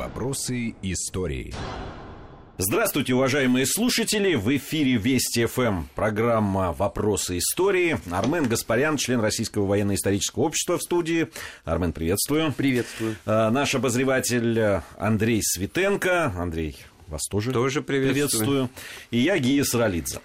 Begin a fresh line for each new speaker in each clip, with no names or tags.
Вопросы истории.
Здравствуйте, уважаемые слушатели! В эфире Вести ФМ. Программа «Вопросы истории». Армен Гаспарян, член Российского военно-исторического общества в студии. Армен, приветствую.
Приветствую.
А, наш обозреватель Андрей Светенко. Андрей, вас тоже,
тоже приветствую. приветствую.
И я, Гия Саралидзе.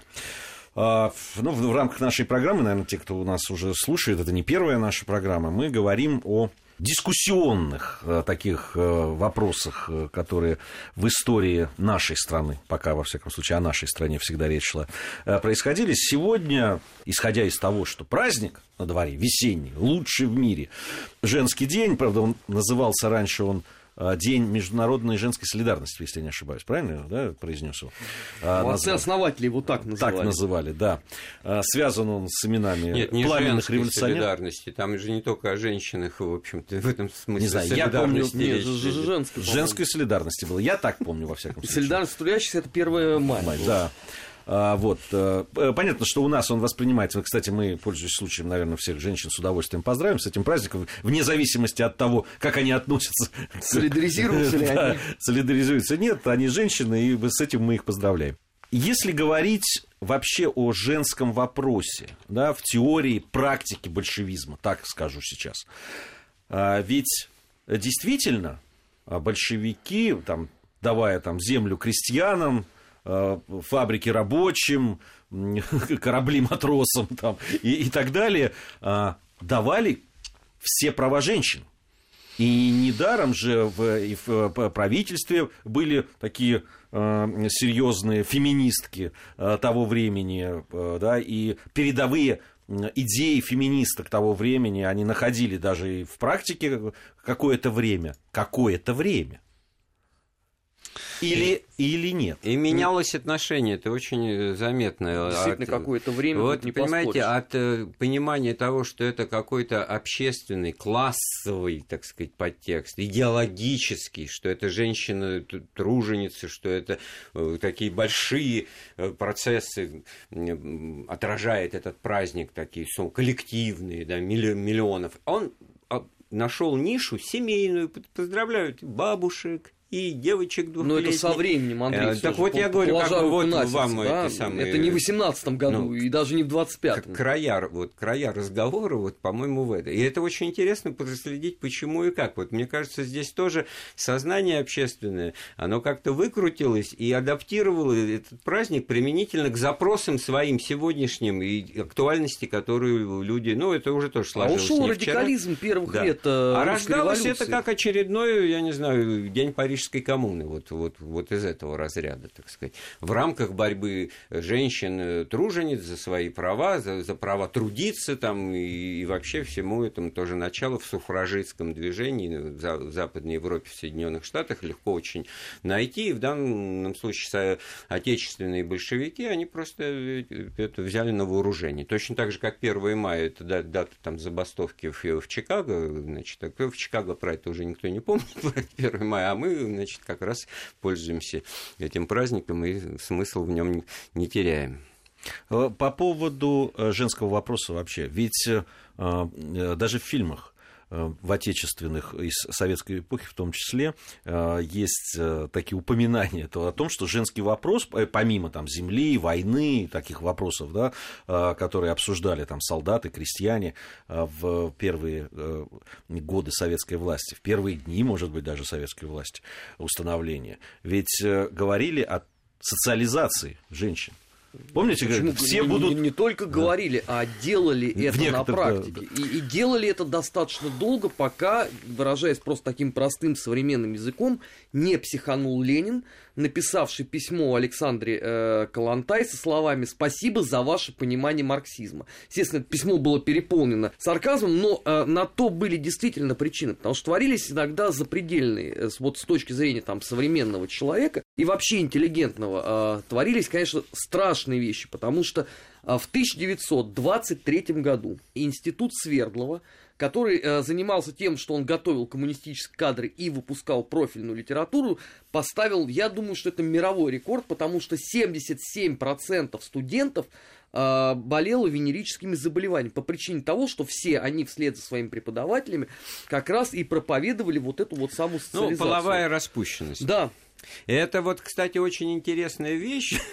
А, ну, в, в рамках нашей программы, наверное, те, кто у нас уже слушает, это не первая наша программа, мы говорим о дискуссионных э, таких э, вопросах, э, которые в истории нашей страны, пока, во всяком случае, о нашей стране всегда речь шла, происходили. Сегодня, исходя из того, что праздник на дворе, весенний, лучший в мире, женский день, правда, он назывался раньше, он День международной женской солидарности, если я не ошибаюсь. Правильно да, произнес его?
А, отцы-основатели его так называли.
Так называли, да. А, связан он с именами
Нет, не
пламенных
революционеров. солидарности. Там же не только о женщинах, в общем-то, в этом смысле
Не знаю, я помню...
Нет, женской,
женской солидарности было. Я так помню, во всяком случае.
Солидарность трудящихся – это 1 мая.
мая да. А, вот. Э, понятно, что у нас он воспринимается, кстати, мы, пользуясь случаем, наверное, всех женщин с удовольствием поздравим с этим праздником, вне зависимости от того, как они относятся.
Солидаризируются ли они?
Солидаризуются. Нет, они женщины, и с этим мы их поздравляем. Если говорить вообще о женском вопросе, да, в теории, практике большевизма, так скажу сейчас, а, ведь действительно большевики, там, давая там, землю крестьянам, фабрики рабочим, корабли матросам там, и, и так далее, э, давали все права женщин. И недаром же в, и в правительстве были такие э, серьезные феминистки э, того времени, э, да, и передовые идеи феминисток того времени они находили даже и в практике какое-то время. Какое-то время. Или, или нет.
И менялось отношение, это очень э, заметно.
Действительно, от, какое-то время
вот, не понимаете, поспоришь. от э, понимания того, что это какой-то общественный, классовый, так сказать, подтекст, идеологический, что это женщина труженицы, что это э, такие большие процессы отражает этот праздник, такие коллективные, да, миллионов. Он а, нашел нишу семейную, поздравляют бабушек, и девочек двухлетних.
Но это со временем, Андрей. Э,
так вот я говорю, как бы вот Насис, вам
да?
это самое...
Это не в 18 году ну, и даже не в 25-м.
Края, вот, края разговора, вот, по-моему, в это. И это очень интересно проследить, почему и как. Вот мне кажется, здесь тоже сознание общественное, оно как-то выкрутилось и адаптировало этот праздник применительно к запросам своим сегодняшним и актуальности, которую люди... Ну, это уже тоже сложилось.
А ушел радикализм вчера. первых да. лет э,
А рождалось революции. это как очередной, я не знаю, день Парижа Парижской коммуны, вот, вот, вот из этого разряда, так сказать. В рамках борьбы женщин-тружениц за свои права, за, за право трудиться там и, и вообще всему этому тоже начало в суфражистском движении в, за, в Западной Европе, в Соединенных Штатах легко очень найти. И в данном случае отечественные большевики, они просто это взяли на вооружение. Точно так же, как 1 мая, это дата там забастовки в, в Чикаго, значит, в Чикаго про это уже никто не помнит, про 1 мая, а мы значит, как раз пользуемся этим праздником и смысл в нем не теряем.
Э, по поводу э, женского вопроса вообще, ведь э, даже в фильмах в отечественных из советской эпохи в том числе э, есть э, такие упоминания о том, что женский вопрос, помимо там, земли, войны, таких вопросов, да, которые обсуждали там, солдаты, крестьяне в первые годы советской власти, в первые дни, может быть, даже советской власти установления, ведь говорили о социализации женщин. Помните, Почему? все не, будут...
Не, не только говорили, да. а делали это на практике. Да, да. И, и делали это достаточно долго, пока, выражаясь просто таким простым современным языком, не психанул Ленин, написавший письмо Александре э, Калантай со словами «Спасибо за ваше понимание марксизма». Естественно, это письмо было переполнено сарказмом, но э, на то были действительно причины, потому что творились иногда запредельные, э, вот с точки зрения там, современного человека и вообще интеллигентного, э, творились, конечно, страшные вещи, потому что э, в 1923 году Институт Свердлова
который э, занимался тем, что он готовил коммунистические кадры и выпускал профильную литературу, поставил, я думаю, что это мировой рекорд, потому что 77% студентов э, болело венерическими заболеваниями по причине того, что все они вслед за своими преподавателями как раз и проповедовали вот эту вот самую
Ну,
социализацию.
половая распущенность.
Да,
Это вот, кстати, очень интересная вещь.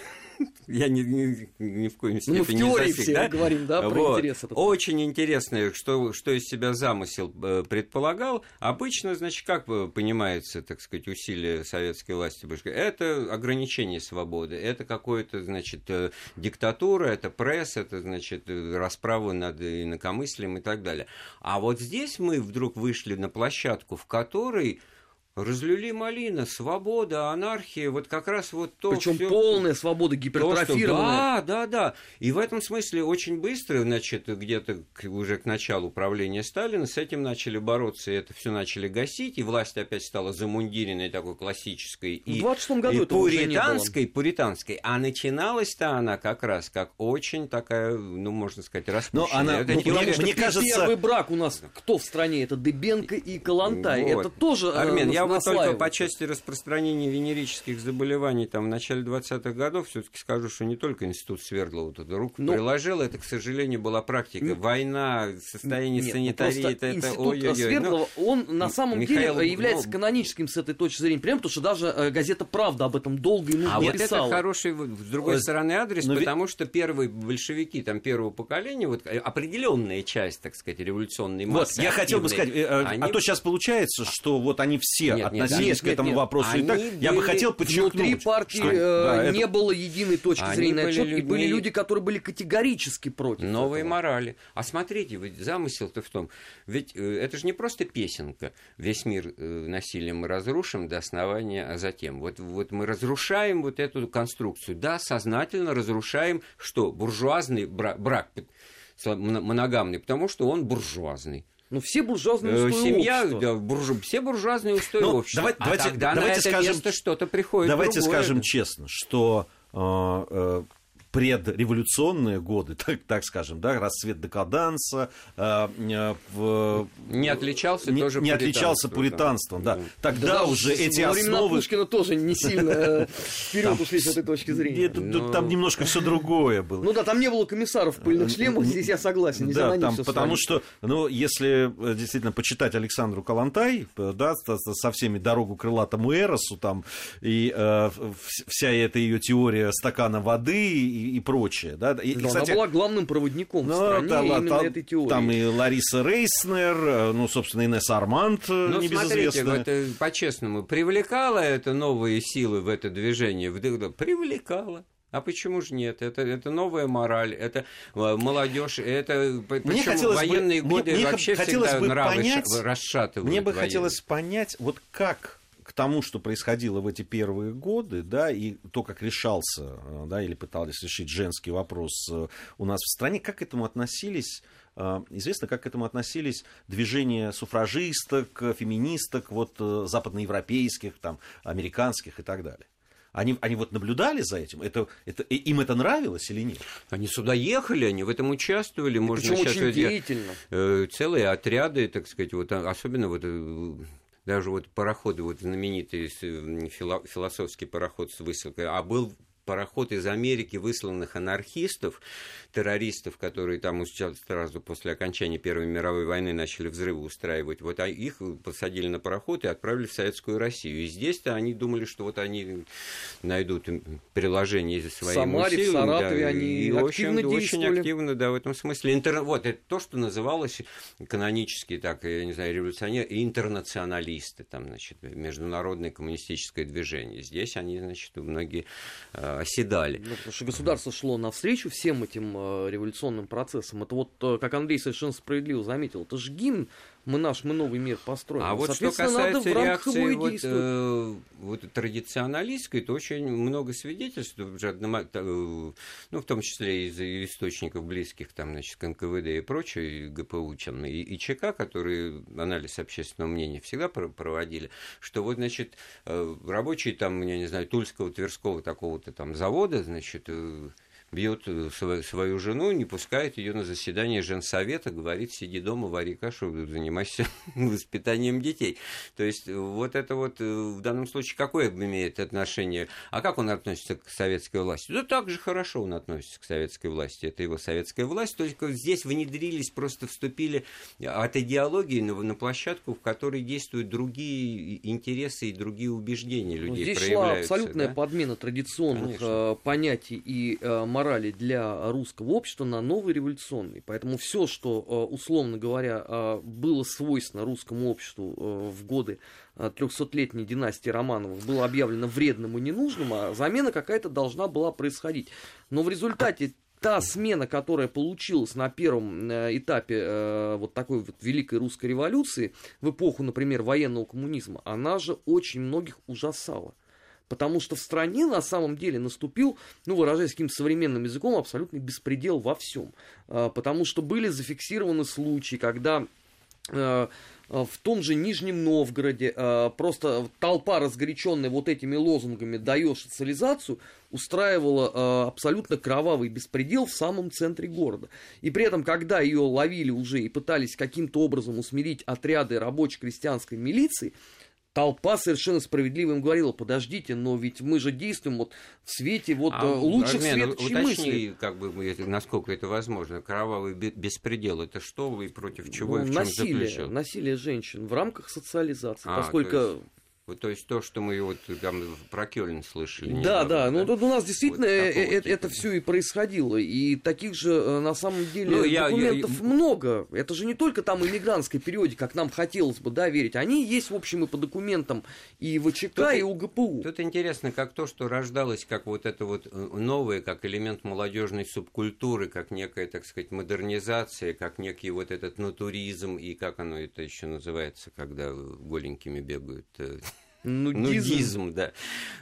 Я ни, ни- ни в коем
Ну, в
степени не засек,
все
да?
говорим, да, про
Вот.
интерес этот.
Очень интересно, что, что из себя замысел э, предполагал. Обычно, значит, как э, понимается, так сказать, усилия советской власти? Это ограничение свободы, это какое-то, значит, э, диктатура, это пресс, это, значит, расправа над инакомыслием и так далее. А вот здесь мы вдруг вышли на площадку, в которой разлюли малина, свобода, анархия, вот как раз вот то
Причем
всё-
полная свобода
то, что-
гипертрофированная.
Да, да, да. И в этом смысле очень быстро, значит, где-то уже к началу правления Сталина с этим начали бороться, и это все начали гасить, и власть опять стала замундиренной такой классической и,
26 году
и пуританской, пуританской. А начиналась-то она как раз как очень такая, ну, можно сказать, распущенная.
Но она-
Это
ну,
теория-
мне- кажется-
Первый брак у нас кто в стране? Это Дыбенко и Калантай.
Вот.
Это тоже э,
Армен, я вот только по части распространения венерических заболеваний там, в начале 20-х годов все-таки скажу, что не только институт Свердлова тут руку
Ну,
приложил, это, к сожалению, была практика.
Н-
Война, состояние
Нет, ну
санитарии, это, это
институт
ой-ой-ой. Ну,
Свердлова, он на самом
Михаил,
деле является
ну,
каноническим с этой точки зрения примером, потому что даже э, газета «Правда» об этом долго и нудно
А вот
писала.
это хороший, вот, с другой
Э,
стороны, адрес,
но
потому что первые большевики там, первого поколения, вот э, определенная часть, так сказать, революционной
Вот,
массы
я хотел бы сказать, э, э,
они-
а то сейчас получается, что вот они все
Нет,
относились
нет,
к этому
нет,
вопросу и
они
так. Я бы хотел подчеркнуть,
Внутри партии
что-
э,
да, это-
не было единой точки
Они
зрения на
были
этот счет, и были
людьми-
люди, которые были категорически против.
Новые
этого.
морали. А смотрите, ведь замысел-то в том, ведь э, это же не просто песенка. Весь мир э, насилием мы разрушим до основания, а затем. Вот, вот мы разрушаем вот эту конструкцию. Да, сознательно разрушаем что? Буржуазный бра- брак моно- моногамный, потому что он буржуазный.
Ну, все буржуазные
Э,
устои
Семья,
общества.
да, буржу- все буржуазные устои
Ну,
общества.
давай-
а
давайте-
тогда
давайте
на это
скажем-
место что-то приходит
Давайте
другое.
скажем честно, что э, э, предреволюционные годы, так, так скажем, да, расцвет декаданса, э, э, в-
Не отличался
не,
тоже
не отличался
пуританством,
да.
Ну,
Тогда
Да,
уже эти
времена
основы...
Пушкина тоже не сильно э, вперед ушли с этой точки зрения.
Тут
Ну.
там немножко все другое было.
Ну да, там не было комиссаров в пыльных шлемах, здесь я согласен,
Да, там, потому что, ну, если э, действительно почитать Александру Калантай, э, да, со, всеми дорогу крылатому Эросу, там, и э, вся эта ее теория стакана воды и, и прочее, да, и,
Да,
кстати,
она была главным проводником в
ну,
стране
там,
именно
там-
этой теории.
там и Лариса Рейснер, э, ну, собственно, Инесс Арманд, э,
Ну, смотрите,
небезызвестная.
вот, э, по-честному, привлекала это новые силы в это движение? Привлекала. А почему же нет? Это, это новая мораль, это молодежь, это
Мне хотелось бы-
военные
мне-
годы
мне
вообще
хотелось
всегда
бы
нравы
понять-
ша- расшатывают.
Мне бы
военных.
хотелось понять, вот как к тому, что происходило в эти первые годы, да, и то, как решался, э, да, или пытались решить женский вопрос э, у нас в стране, как к этому относились э, Известно, как к этому относились движения суфражисток, феминисток, вот западноевропейских, там, американских и так далее. Они, они вот наблюдали за этим? Это, это, и- им это нравилось или нет?
Они сюда ехали, они в этом участвовали. Можно
Причем
сейчас
очень деятельно.
э, целые отряды, так сказать, вот, а- особенно вот даже вот пароходы, вот знаменитый философский пароход с высылкой, а был пароход из Америки, высланных анархистов, террористов, которые там сразу после окончания Первой мировой войны начали взрывы устраивать. Вот а их посадили на пароход и отправили в Советскую Россию. И здесь-то они думали, что вот они найдут приложение своим
Самаре, в
усилиям,
Саратове
да,
они
и
активно
очень, очень
действовали.
активно, да, в этом смысле. Интер... Вот, это то, что называлось канонически, так, я не знаю, революционеры интернационалисты, там, значит, международное коммунистическое движение. Здесь они, значит, многие э, оседали.
Ну, потому что государство шло навстречу всем этим э, революционным процессам. Это вот, э, как Андрей совершенно справедливо заметил, это же гимн «Мы наш, мы новый мир построим».
А вот что касается реакции вот, э, вот традиционалистской, то очень много свидетельств, э, ну, в том числе из источников близких там, значит, к НКВД и прочее, и ГПУ, чем, и, и ЧК, которые анализ общественного мнения всегда про- проводили, что вот, значит, э, рабочие там, я не знаю, Тульского, Тверского такого-то там завода, значит, э, бьет э, свою, жену, не пускает ее на заседание женсовета, говорит, сиди дома, вари кашу, занимайся воспитанием детей. То есть вот это вот в данном случае какое имеет отношение? А как он относится к советской власти? Да так же хорошо он относится к советской власти. Это его советская власть, только здесь внедрились, просто вступили от идеологии на, площадку, в которой действуют другие интересы и другие убеждения людей.
Ну, здесь
проявляются,
шла абсолютная
да?
подмена традиционных
Конечно.
э, понятий и э, морали для русского общества на новый революционный. Поэтому все, что, э, условно говоря, э, было свойственно русскому обществу э, в годы э, 300-летней династии Романовых, было объявлено вредным и ненужным, а замена какая-то должна была происходить. Но в результате та смена, которая получилась на первом этапе вот такой вот великой русской революции, в эпоху, например, военного коммунизма, она же очень многих ужасала. Потому что в стране на самом деле наступил, ну, выражаясь каким-то современным языком, абсолютный беспредел во всем. Э, потому что были зафиксированы случаи, когда э, в том же Нижнем Новгороде э, просто толпа, разгоряченная вот этими лозунгами «даешь социализацию», устраивала э, абсолютно кровавый беспредел в самом центре города. И при этом, когда ее ловили уже и пытались каким-то образом усмирить отряды рабоче-крестьянской милиции, толпа совершенно справедливо им говорила, подождите, но ведь мы же действуем вот в свете вот
А,
э, лучших
Армен,
светочей
уточни,
мыслей.
как бы, насколько это возможно. Кровавый бе- беспредел, это что вы против чего
Ну,
и в чем
насилие,
заключен?
насилие женщин в рамках социализации,
А,
поскольку...
то Вот, то есть то, что мы вот там про Кёльн слышали.
Да,
недавно,
да, ну тут у нас действительно
Вот
э, э,
типа.
это все и происходило. И таких же э, на самом деле
Ну, я-
документов
я-
много. Это же не только там иммигрантской периоде, как нам хотелось бы да, верить. Они есть, в общем, и по документам и ВЧК,
Тут-
и УГПУ.
Тут интересно, как то, что рождалось как вот это вот новое, как элемент молодежной субкультуры, как некая, так сказать, модернизация, как некий вот этот натуризм, и как оно это еще называется, когда голенькими бегают. Э,
Нудизм.
Нудизм, да.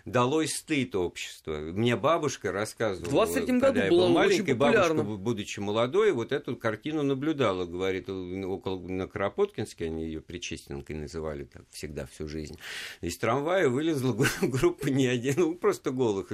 Долой стыд общества. Мне бабушка рассказывала,
В 23-м
когда
году
я
было
был
популярно.
бабушка, будучи молодой, вот эту картину наблюдала, говорит, около на Кропоткинске, они ее Причестенкой называли так всегда всю жизнь. Из трамвая вылезла гру- группа не один, ну, просто голых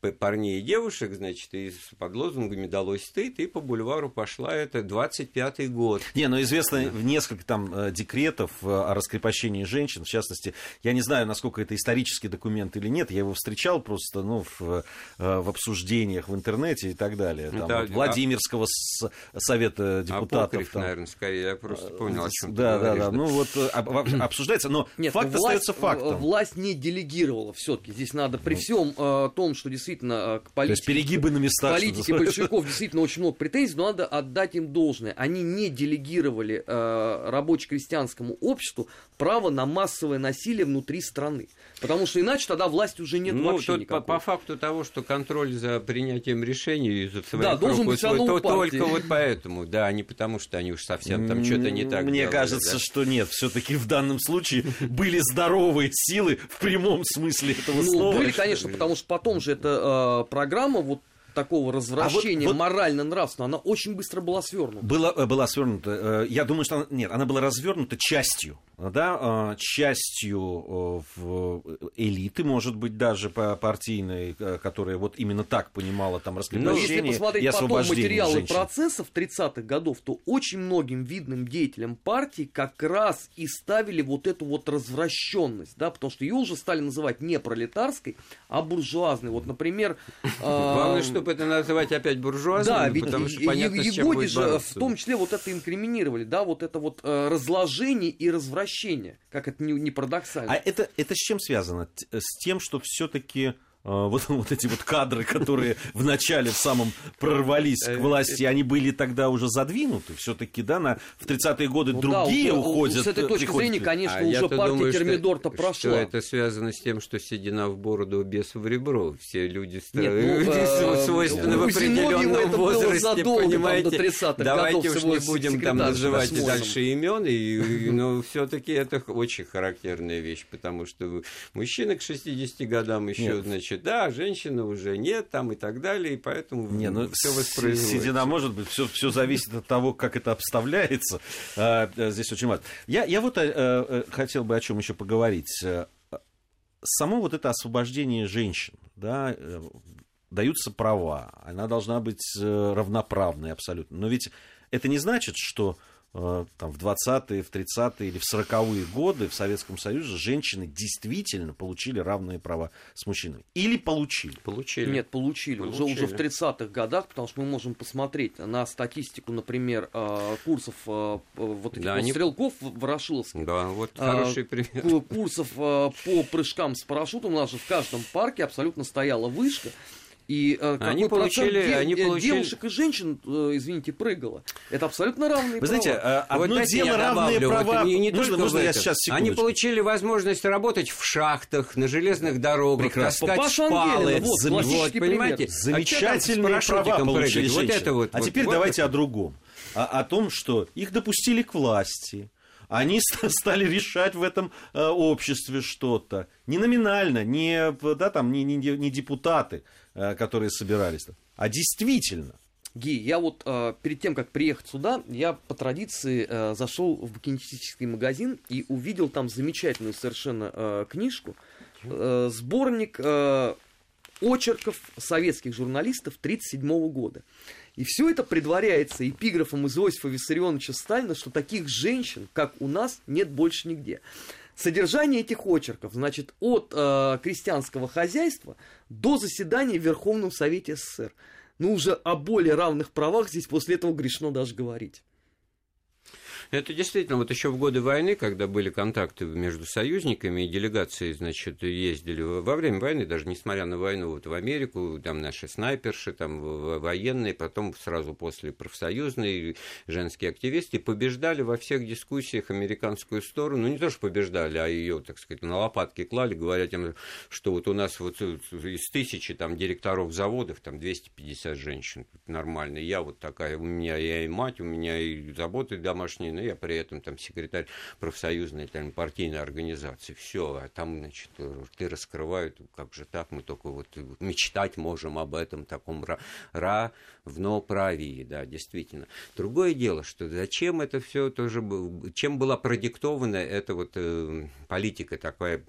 п- парней и девушек, значит, и с под лозунгами «Долой стыд», и по бульвару пошла это 25-й год.
Не, ну известно в несколько там э, декретов э, о раскрепощении женщин, в частности, я не знаю, насколько это исторический документ или нет, я его встречал просто, ну, в, э, в обсуждениях в интернете и так далее. Там
Это,
вот Владимирского с- совета депутатов.
Апокриф,
там.
наверное, скорее, я просто понял, о чем
да,
ты
да,
говоришь.
да. Ну вот э, об- об- обсуждается, но
Нет,
факт
ну, власть,
остается фактом.
э, Власть не делегировала все-таки. Здесь надо при всем э, том, что действительно э, к
То есть
политике...
перегибы на местах.
Политики большевиков действительно очень много претензий, но надо отдать им должное. Они не делегировали э, рабоче-крестьянскому обществу право на массовое насилие внутри страны. Потому что иначе тогда власти уже нет
ну,
вообще
тут по,
никакой.
по факту того, что контроль за принятием решений и за
Да, должен быть равно
то-
партии.
только вот поэтому, да, а не потому, что они уж совсем там что-то не так
Мне
делали,
кажется,
да.
что нет. Все-таки в данном случае были здоровые силы в прямом смысле этого
Ну,
слова.
были, конечно, потому что потом же эта э, программа вот такого развращения
А вот-
морально-нравственно, она очень быстро была свернута.
Была, э, была свернута. э, Я думаю, что она, нет, она была развернута частью, да, э, частью э, в элиты, может быть, даже по партийной, э, которая вот именно так понимала там
Но
раскрепощение
если посмотреть потом материалы
женщин.
процессов 30-х годов, то очень многим видным деятелям партии как раз и ставили вот эту вот развращенность, да, потому что ее уже стали называть не пролетарской, а буржуазной. Вот, например...
Главное,
а,
чтобы это называть опять буржуазным,
Да, ведь
потому что понятно, с чем будет
же в том числе вот это инкриминировали, да, вот это вот э, разложение и развращение, как это не, не парадоксально.
А это, это с чем связано? Т- С тем, что все-таки вот, вот эти вот кадры, которые в начале в самом прорвались к власти, они были тогда уже задвинуты. Все-таки, да, на, в 30-е годы
Ну да,
другие
уже,
уходят.
С этой точки
приходят-
зрения, конечно,
А
уже партия
думаю, что-
Термидор-то
Что
прошла.
это связано с тем, что седина в бороду, без в ребро. Все люди
Нет, ну, э,
свойственно в определенном возрасте,
задолго, там,
понимаете.
до 30-х
Давайте уж не будем там называть дальше имен, и, но все-таки это очень характерная вещь, потому что мужчина к 60 годам еще,
Нет.
Значит, да, женщина уже нет, там и так далее, и поэтому
Не, ну,
все воспроизводится.
седина может быть, все, все зависит от того, как это обставляется. А, э, Здесь очень важно. Я, я вот э, э, хотел бы о чем еще поговорить. Само вот это освобождение женщин, да, даются права, она должна быть равноправной абсолютно. Но ведь это не значит, что там, в 20-е, в 30-е или в 40-е годы в Советском Союзе женщины действительно получили равные права с мужчинами. Или получили.
Получили.
Нет, получили.
Получили.
Уже, уже в 30-х годах, потому что мы можем посмотреть на статистику, например, э, курсов э, вот этих
Да,
вот
они-
стрелков в Ворошиловске.
Да, вот
А,
хороший пример.
Ку- курсов э, по прыжкам с парашютом у нас же в каждом парке абсолютно стояла вышка. И э, какой
Они получили-
де-
они
э,
получили-
девушек и женщин, э, извините, прыгало. Это абсолютно равные
Вы знаете,
права.
Вот
одно
дайте
дело равные
добавлю, вот
права.
не- не
можно можно я сейчас
Они
секундочку?
получили возможность работать в шахтах, на железных дорогах,
Прекрасно.
таскать
Папаша
шпалы.
Ангелина, вот, классический
понимаете?
пример.
А
Замечательные
парашютиком
права получили
прыгать?
женщины.
Вот это вот.
а
вот-
теперь
вот
давайте
это.
о другом. О, о том, что их допустили к власти. Они ст- стали решать в этом обществе что-то. Не номинально, не, да, там, не, не, не депутаты, которые собирались, а действительно.
Ги, я вот э, перед тем, как приехать сюда, я по традиции э, зашел в букинистический магазин и увидел там замечательную совершенно э, книжку, э, сборник э, очерков советских журналистов 1937 года. И все это предваряется эпиграфом из Иосифа Виссарионовича Сталина, что таких женщин, как у нас, нет больше нигде. Содержание этих очерков, значит, от э, крестьянского хозяйства до заседания в Верховном Совете СССР. Ну, уже о более равных правах здесь после этого грешно даже говорить.
Это действительно, вот еще в годы войны, когда были контакты между союзниками, и делегации, значит, ездили во время войны, даже несмотря на войну, вот в Америку, там наши снайперши, там военные, потом сразу после профсоюзные женские активисты побеждали во всех дискуссиях американскую сторону, ну не то, что побеждали, а ее, так сказать, на лопатки клали, говоря тем, что вот у нас вот из тысячи там директоров заводов, там 250 женщин, нормально, я вот такая, у меня я и мать, у меня и заботы домашние, но я при этом там секретарь профсоюзной там, партийной организации. Все, а там, значит, рты раскрывают, как же так, мы только вот мечтать можем об этом таком ра- равноправии, да, действительно. Другое дело, что зачем это все тоже, чем была продиктована эта вот э, политика такая,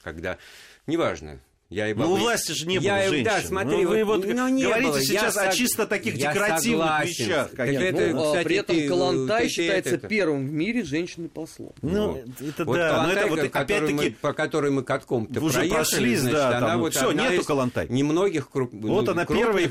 когда, неважно, я и
Ну, у власти же не было
я,
женщин.
Да, смотри,
Ну, вы вот
ну, не
говорите
было.
сейчас
Я
о
сог-
чисто таких
я
декоративных
согласен.
вещах.
Так
конечно.
это,
Ну, а
кстати,
при этом Калантай
ты-
считается
это-
первым в мире женщиной-послом.
Ну,
Вот.
это
Вот
да, но это
Калантай,
вот опять-таки...
по которой мы катком-то
уже
проехали,
прошлись,
значит,
да,
она
там,
вот одна
нету Калантай.
Немногих круп...
Вот она
крупных,
первая и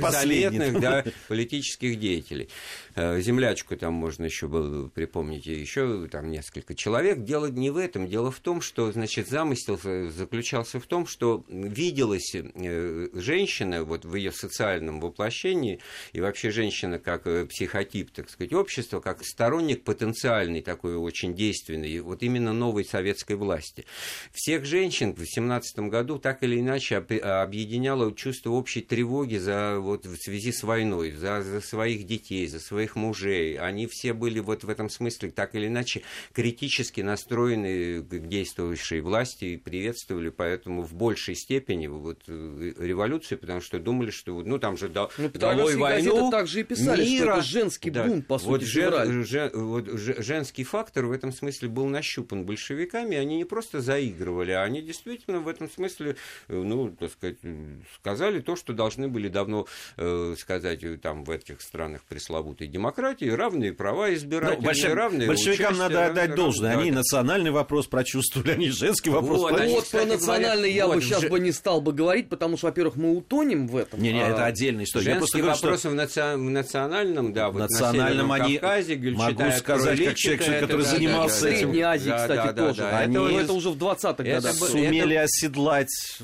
да, политических деятелей. Э, Землячку там можно еще было припомнить, и еще там несколько человек. Дело не в этом, дело в том, что, значит, замысел заключался в том, что виделась э, женщина вот в ее социальном воплощении, и вообще женщина как э, психотип, так сказать, общества, как сторонник потенциальный такой очень действенный, вот именно новой советской власти. Всех женщин в 17 году так или иначе об- объединяло чувство общей тревоги за, вот, в связи с войной, за, за своих детей, за своих мужей. Они все были вот в этом смысле так или иначе критически настроены к действующей власти и приветствовали поэтому в большей степени вот, э, революцию, потому что думали, что ну там же до,
Ну,
долой войну,
также и писали, что
мира.
это женский
Да.
бунт, по
вот
сути,
жен-
февраль.
же- вот же- женский фактор в этом смысле был нащупан большевиками. Они не просто заигрывали, а они действительно в этом смысле, э, ну, так сказать, э, сказали то, что должны были давно э, сказать там в этих странах пресловутой демократии. Равные права
Ну,
избирательные,
большев-
равные
большевикам
участие,
надо отдать
равные-
должное.
да,
Они
да.
национальный вопрос прочувствовали, они женский вопрос
Вот, они,
прочувствовали.
Вот
кстати
про национальный
говоря,
я бы
вот
сейчас
же-
бы не стал бы говорить, потому что, во-первых, мы утонем в этом.
Не-не,
а-
это отдельная история.
Женские
говорю, что
вопросы в, наци- в национальном, да, вот
национальном
на
они-
Кавказе, Гюльчатай,
могу сказать, как человек,
Кроличика,
который
это, да,
занимался
да, да,
этим.
Средней Азии,
да,
кстати,
да, да,
тоже.
да.
Они-
Но
Это,
это уже в 20-х
это
годах.
сумели оседлать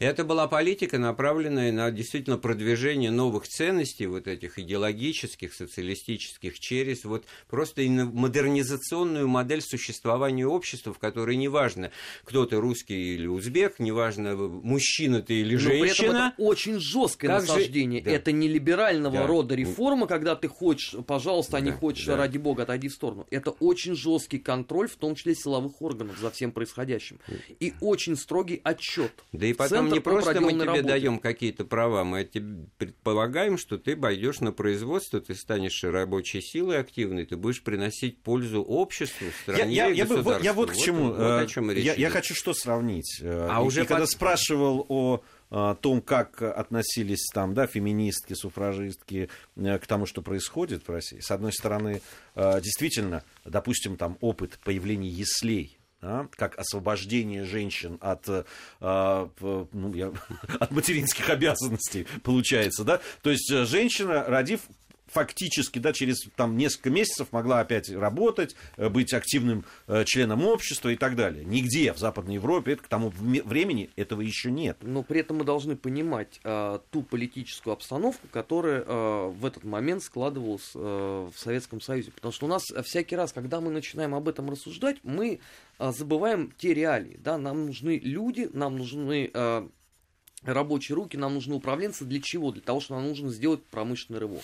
Это была политика, направленная на действительно продвижение новых ценностей, вот этих идеологических, социалистических, через вот просто модернизационную модель существования общества, в которой неважно, кто ты русский или узбек, неважно, мужчина ты или
Но
женщина.
это очень жесткое
Как же-
насаждение.
да.
Это не либерального
Да.
рода реформа, когда ты хочешь, пожалуйста, а не
Да,
хочешь,
да.
ради бога, отойди в сторону. Это очень жесткий контроль, в том числе силовых органов за всем происходящим. И очень строгий отчет.
Да и потом не просто мы тебе
работе.
даем какие-то права, мы тебе предполагаем, что ты пойдешь на производство, ты станешь рабочей силой активной, ты будешь приносить пользу обществу,
Я,
стране
я-
и
я вот, я
государству.
вот к чему.
Вот, о
э,
чем речь
я, я хочу что сравнить. Э,
А
и-
уже
и когда
под-
спрашивал о о том, как относились там, да, феминистки, суфражистки э, к тому, что происходит в России. С одной стороны, э, действительно, допустим, там опыт появления яслей, да, как освобождение женщин от, э, ну, я, от материнских обязанностей, получается, да, то есть э, женщина, родив фактически, да, через там, несколько месяцев могла опять работать, э, быть активным э, членом общества и так далее. Нигде в Западной Европе это, к тому времени этого еще нет.
Но при этом мы должны понимать э, ту политическую обстановку, которая э, в этот момент складывалась э, в Советском Союзе. Потому что у нас всякий раз, когда мы начинаем об этом рассуждать, мы э, забываем те реалии. Да? Нам нужны люди, нам нужны... Э, рабочие руки, нам нужны управленцы. Для чего? Для того, что нам нужно сделать промышленный рывок.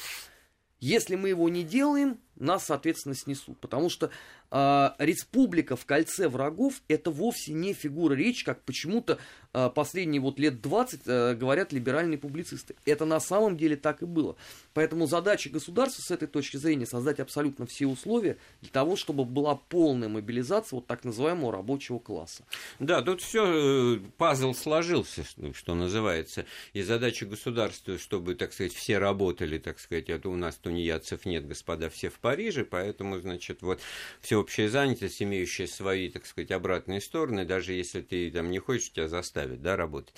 Если мы его не делаем, нас, соответственно, снесут. Потому что э, республика в кольце врагов это вовсе не фигура речи, как почему-то э, последние вот лет 20 э, говорят либеральные публицисты. Это на самом деле так и было. Поэтому задача государства с этой точки зрения создать абсолютно все условия для того, чтобы была полная мобилизация вот так называемого рабочего класса.
Да, тут все э, пазл сложился, что называется. И задача государства, чтобы, так сказать, все работали, так сказать, это у нас тунеядцев нет, господа, все в порядке Париже, поэтому, значит, вот всеобщая занятость, имеющая свои, так сказать, обратные стороны, даже если ты там не хочешь, тебя заставят, да, работать.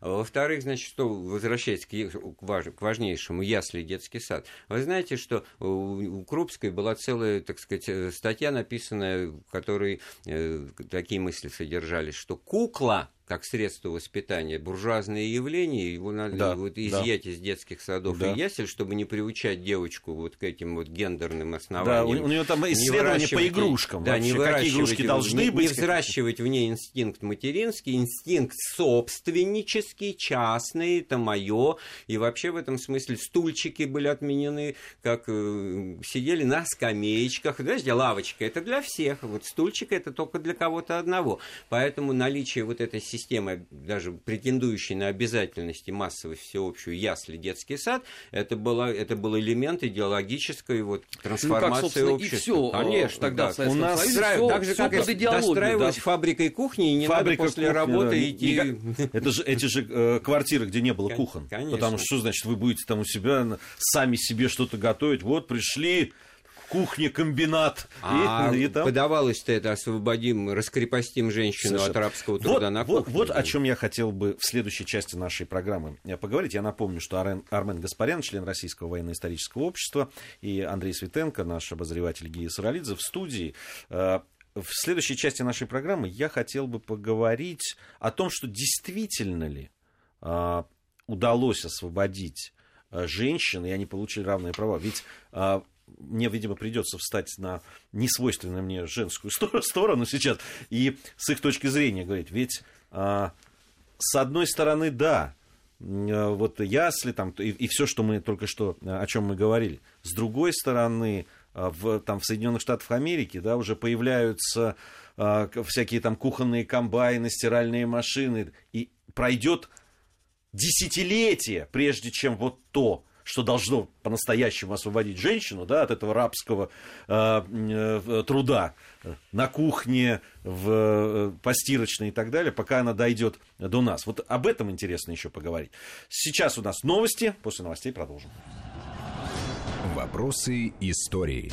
Во-вторых, значит, что, возвращаясь к, к важнейшему, ясли детский сад, вы знаете, что у Крупской была целая, так сказать, статья написанная, в которой э, такие мысли содержались, что кукла как средство воспитания буржуазное явление, его надо да, вот изъять да. из детских садов да. и ясель, чтобы не приучать девочку вот к этим вот гендерным основаниям.
Да, у, у нее там исследования по игрушкам.
Да, вообще, не какие игрушки должны не, быть. Не взращивать в ней инстинкт материнский, инстинкт собственнический, частный, это мое. И вообще в этом смысле стульчики были отменены, как э, сидели на скамеечках. Подожди, лавочка это для всех, вот стульчик это только для кого-то одного. Поэтому наличие вот этой системы, даже претендующей на обязательности массовой всеобщую ясли детский сад, это, было, это был элемент идеологической вот, трансформации ну, как, общества. И
все, Конечно, тогда
да. У нас Союзе, все, так же, все как и достраивалась да. фабрикой кухни, и не Фабрика надо после кухни, работы да. идти...
Это же эти же э, квартиры, где не было кухон. Конечно. Потому что, что значит, вы будете там у себя сами себе что-то готовить. Вот пришли кухня-комбинат.
А и, и там... подавалось-то это освободим, раскрепостим женщину Совершенно. от рабского труда
вот,
на
кухне. Вот, вот о чем я хотел бы в следующей части нашей программы поговорить. Я напомню, что Арен, Армен Гаспарян, член Российского военно-исторического общества, и Андрей Светенко, наш обозреватель Гия Саралидзе, в студии. Э, в следующей части нашей программы я хотел бы поговорить о том, что действительно ли э, удалось освободить э, женщин, и они получили равные права. Ведь мне, видимо, придется встать на несвойственную мне женскую сторону сейчас и с их точки зрения говорить. Ведь а, с одной стороны, да, а, вот ясли там и, и все, что мы только что о чем мы говорили. С другой стороны, а, в, там, в Соединенных Штатах Америки да, уже появляются а, всякие там кухонные комбайны, стиральные машины, и пройдет десятилетие, прежде чем вот то, что должно по-настоящему освободить женщину да, от этого рабского э, э, труда на кухне, в э, постирочной и так далее, пока она дойдет до нас. Вот об этом интересно еще поговорить. Сейчас у нас новости, после новостей продолжим.
Вопросы истории.